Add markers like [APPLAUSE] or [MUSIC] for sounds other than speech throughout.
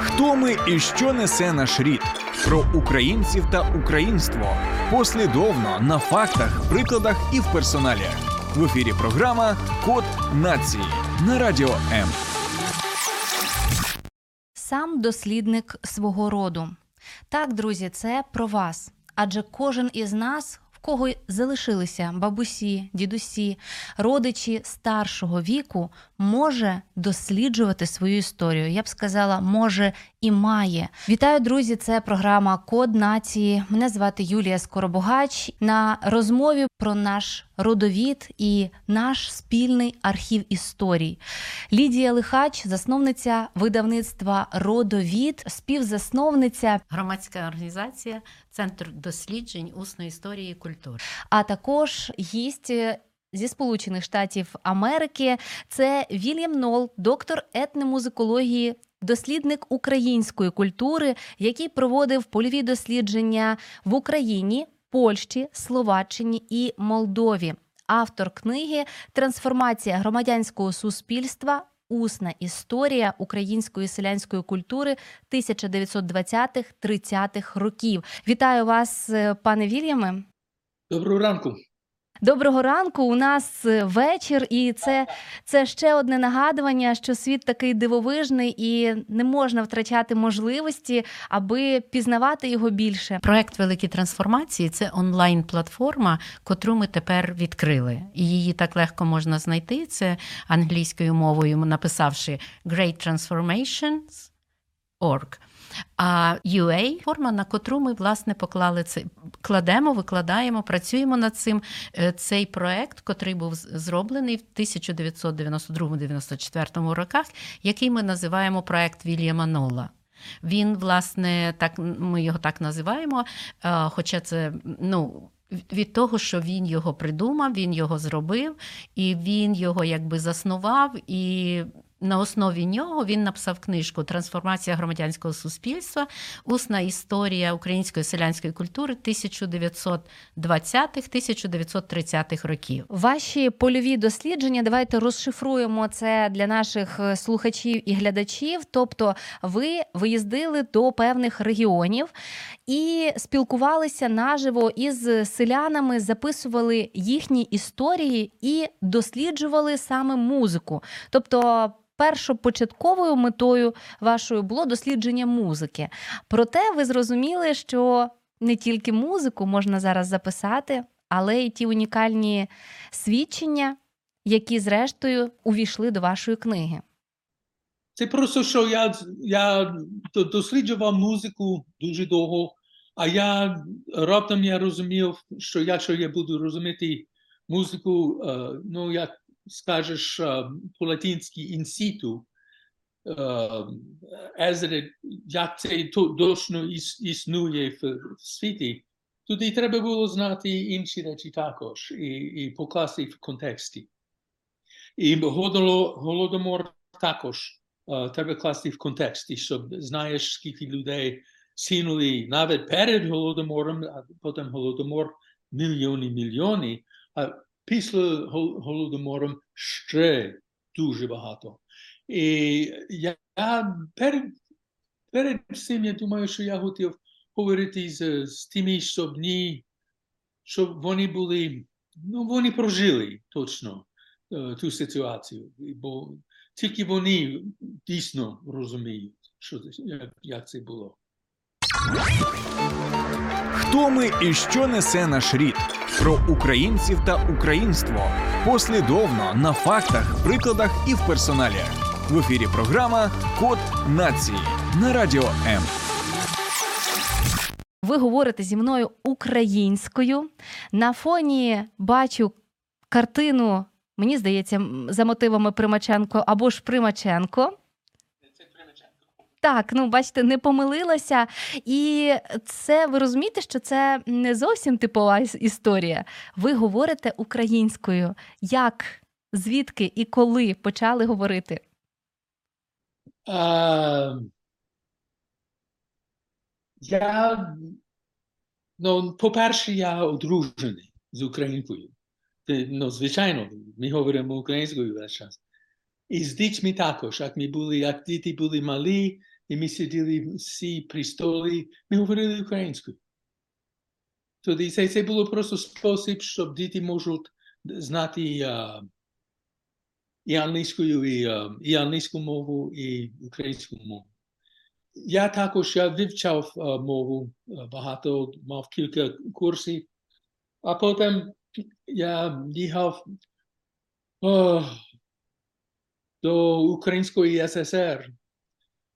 Хто ми і що несе наш рід? Про українців та українство послідовно на фактах, прикладах і в персоналі. В ефірі програма Код нації на радіо М. Сам дослідник свого роду. Так, друзі, це про вас. Адже кожен із нас, кого залишилися бабусі, дідусі, родичі старшого віку, може досліджувати свою історію. Я б сказала, може і має. Вітаю, друзі! Це програма Код нації. Мене звати Юлія Скоробогач. На розмові про наш родовід і наш спільний архів історій. Лідія Лихач, засновниця видавництва Родовід, співзасновниця, Громадська організація Центр досліджень усної історії і культури. а також гість. е, Зі Сполучених Штатів Америки це Вільям Нол, доктор етномузикології, дослідник української культури, який проводив польові дослідження в Україні, Польщі, Словаччині і Молдові. Автор книги Трансформація громадянського суспільства. Усна історія української селянської культури 1920-30-х років. Вітаю вас, е, пане Вільяме. Доброго ранку. Доброго ранку. У нас е, вечір, і це, це ще одне нагадування, що світ такий дивовижний і не можна втрачати можливості, аби пізнавати його більше. Проект Великі трансформації це онлайн-платформа, котру ми тепер відкрили. І її так легко можна знайти. Це англійською мовою, написавши Great Transformations.org. А UA форма, на котру ми власне поклали це, кладемо, викладаємо, працюємо над цим. Е, Цей проект, котрий був зроблений в 1992-94 роках, який ми називаємо проект Вільяма Нола. Він, власне, так ми його так називаємо. е, Хоча це ну. Від того, що він його придумав, він його зробив, і він його якби заснував, і на основі нього він написав книжку Трансформація громадянського суспільства, усна історія української селянської культури 1920-1930-х років. Ваші польові дослідження, давайте розшифруємо це для наших е, слухачів і глядачів. Тобто, ви виїздили до певних регіонів і спілкувалися наживо із селянами, записували їхні історії і досліджували саме музику. Тобто. Першопочатковою метою вашою було дослідження музики. Проте ви зрозуміли, що не тільки музику можна зараз записати, але й ті унікальні свідчення, які, зрештою, увійшли до вашої книги. Це просто що я, я досліджував музику дуже довго, а я раптом я розумів, що якщо я буду розуміти музику, е, ну як скажеш е, по-латинськи інсіту, е, езре, як це то- точно існує в, світі, тоді треба було знати інші речі також і, і покласти в контексті. І голодомор також треба класти в контексті, щоб знаєш, скільки людей сінули навіть перед голодомором, а потім голодомор мільйони мільйони, а після гол- голодомором ще дуже багато. І я, перед, цим я думаю, що я хотів говорити з, з тими, щоб ні, щоб вони були, ну вони прожили точно ту ситуацію, бо тільки вони дійсно розуміють, що як це було. Хто ми і що несе наш рід? Про українців та українство послідовно на фактах, прикладах і в персоналі. В ефірі програма Код нації на радіо М. Ви говорите зі мною українською. На фоні бачу картину, мені здається, за мотивами Примаченко або ж Примаченко. Так, ну бачите, не помилилася. І це ви розумієте, що це не зовсім типова історія. Ви говорите українською. Як, звідки і коли почали говорити? А, я, ну, по-перше, я одружений з українкою. Ну, звичайно, ми говоримо українською весь час. І з дітьми також, як ми були, як діти були малі, і ми сиділи всі при столі, ми говорили українською. Тоді це, це було просто спосіб, щоб діти можуть знати а, і англійською, і, а, і англійську мову, і українську мову. Я також я вивчав а, мову багато, мав кілька курсів, а потім я їхав о, до Української ССР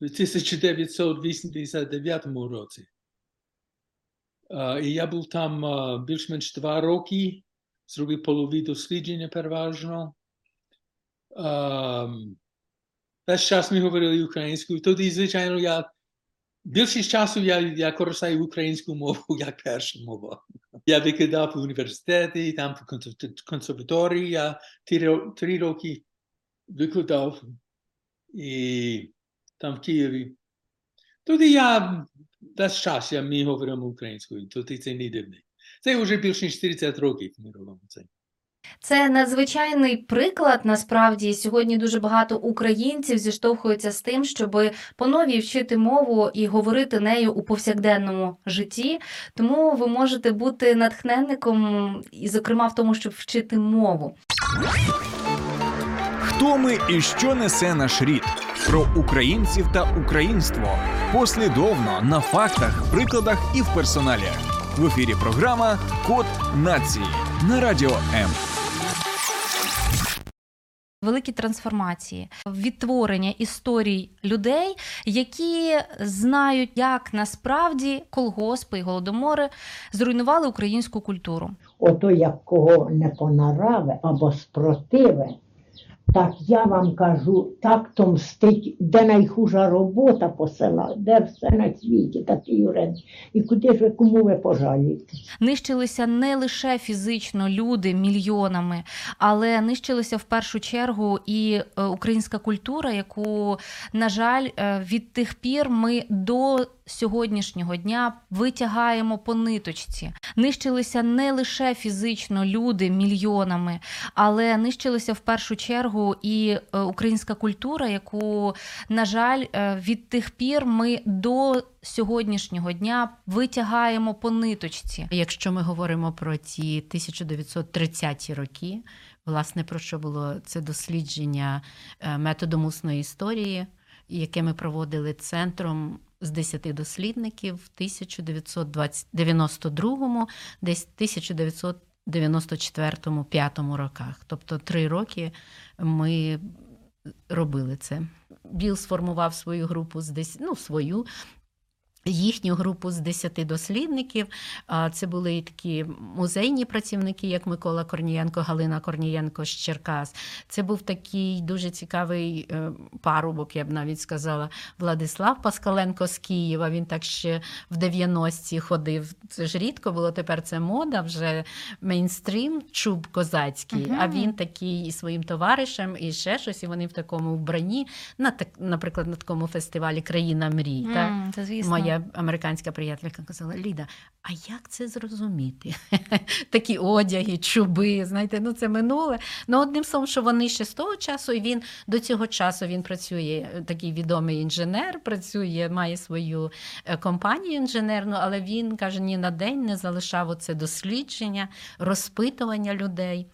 в 1989 році. І я був там більш-менш два роки, зробив полові дослідження переважно. Весь час ми говорили українською. Тоді, звичайно, я більшість часу я, я користую українську мову як перша мова. Я викладав в університеті, там в консерваторії, я три роки викладав і там в Києві. Тоді я весь час я ми говоримо українською, тоді це не дивний. Це вже більше ніж 40 років ми робимо це. Це надзвичайний приклад. Насправді сьогодні дуже багато українців зіштовхуються з тим, щоб по новій вчити мову і говорити нею у повсякденному житті. Тому ви можете бути натхненником, і, зокрема, в тому, щоб вчити мову. Хто ми і що несе наш рід? Про українців та українство послідовно на фактах, прикладах і в персоналі. В ефірі програма Код нації на радіо М. Великі трансформації, відтворення історій людей, які знають, як насправді колгоспи і голодомори зруйнували українську культуру. Ото як кого не понараве або спротиве, так я вам кажу, так то мстить, де найхужа робота по села, де все на світі, такий уряд. І куди ж ви кому ви пожалієте? Нищилися не лише фізично люди мільйонами, але нищилися в першу чергу і е, українська культура, яку, на жаль, е, від тих пір ми до сьогоднішнього дня витягаємо по ниточці. Нищилися не лише фізично люди мільйонами, але нищилися в першу чергу і е, українська культура, яку, на жаль, е, від тих пір ми до сьогоднішнього дня витягаємо по ниточці. Якщо ми говоримо про ті 1930-ті роки, власне про що було це дослідження е, методом усної історії, яке ми проводили центром з 10 дослідників в 1992, десь 1994-5 роках. Тобто три роки ми робили це. Біл сформував свою групу з 10, ну, свою. Їхню групу з 10 дослідників. Це були і такі музейні працівники, як Микола Корнієнко, Галина Корнієнко з Черкас. Це був такий дуже цікавий е, парубок, я б навіть сказала, Владислав Паскаленко з Києва. Він так ще в 90-ті ходив. Це ж рідко було тепер це мода, вже мейнстрім, чуб козацький. Uh-huh. А він такий і своїм товаришем, і ще щось, і вони в такому вбранні, на так, наприклад, на такому фестивалі Країна мрій. Mm, так? Це звісно. Моя американська приятелька казала: Ліда, а як це зрозуміти? [LAUGHS] Такі одяги, чуби, знаєте, ну це минуле. Ну, одним словом, що вони ще з того часу, і він до цього часу він працює, такий відомий інженер, працює, має свою компанію інженерну, але він каже, ні на день не залишав оце дослідження, розпитування людей.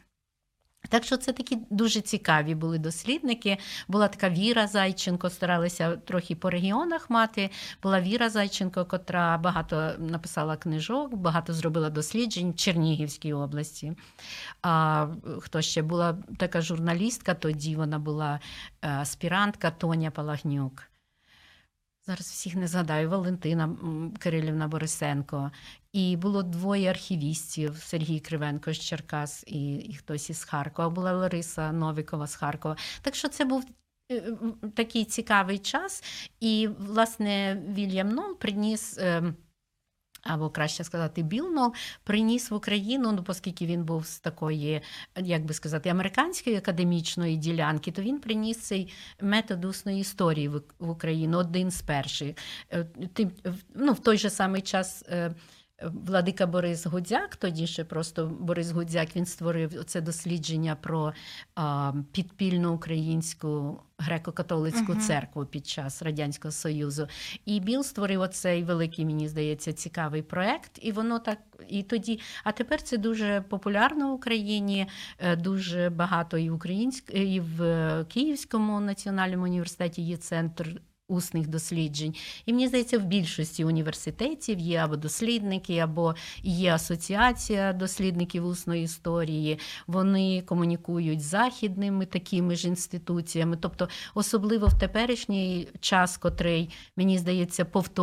Так що це такі дуже цікаві були дослідники. Була така Віра Зайченко, старалися трохи по регіонах мати. Була Віра Зайченко, котра багато написала книжок, багато зробила досліджень в Чернігівській області. А хто ще була така журналістка, тоді вона була аспірантка Тоня Палагнюк. Зараз всіх не згадаю, Валентина Кирилівна Борисенко. І було двоє архівістів: Сергій Кривенко з Черкас і, і хтось із Харкова. Була Лариса Новікова з Харкова. Так що це був такий цікавий час. І, власне, Вільям Нол приніс. Або краще сказати, Білнол приніс в Україну, ну оскільки він був з такої, як би сказати, американської академічної ділянки, то він приніс цей метод усної історії в Україну, один з перших. Ну, В той же самий час Владика Борис Гудзяк, тоді ще просто Борис Гудзяк, він створив це дослідження про а, підпільну українську греко-католицьку Мгм. церкву під час Радянського Союзу. І Біл створив оцей великий, мені здається, цікавий проект. І воно так і тоді. А тепер це дуже популярно в Україні. е, Дуже багато і в українськ... і в е, Київському національному університеті є центр. Усних досліджень, і мені здається, в більшості університетів є або дослідники, або є асоціація дослідників усної історії. Вони комунікують з західними такими ж інституціями. Тобто, особливо в теперішній час, котрий мені здається, повторює.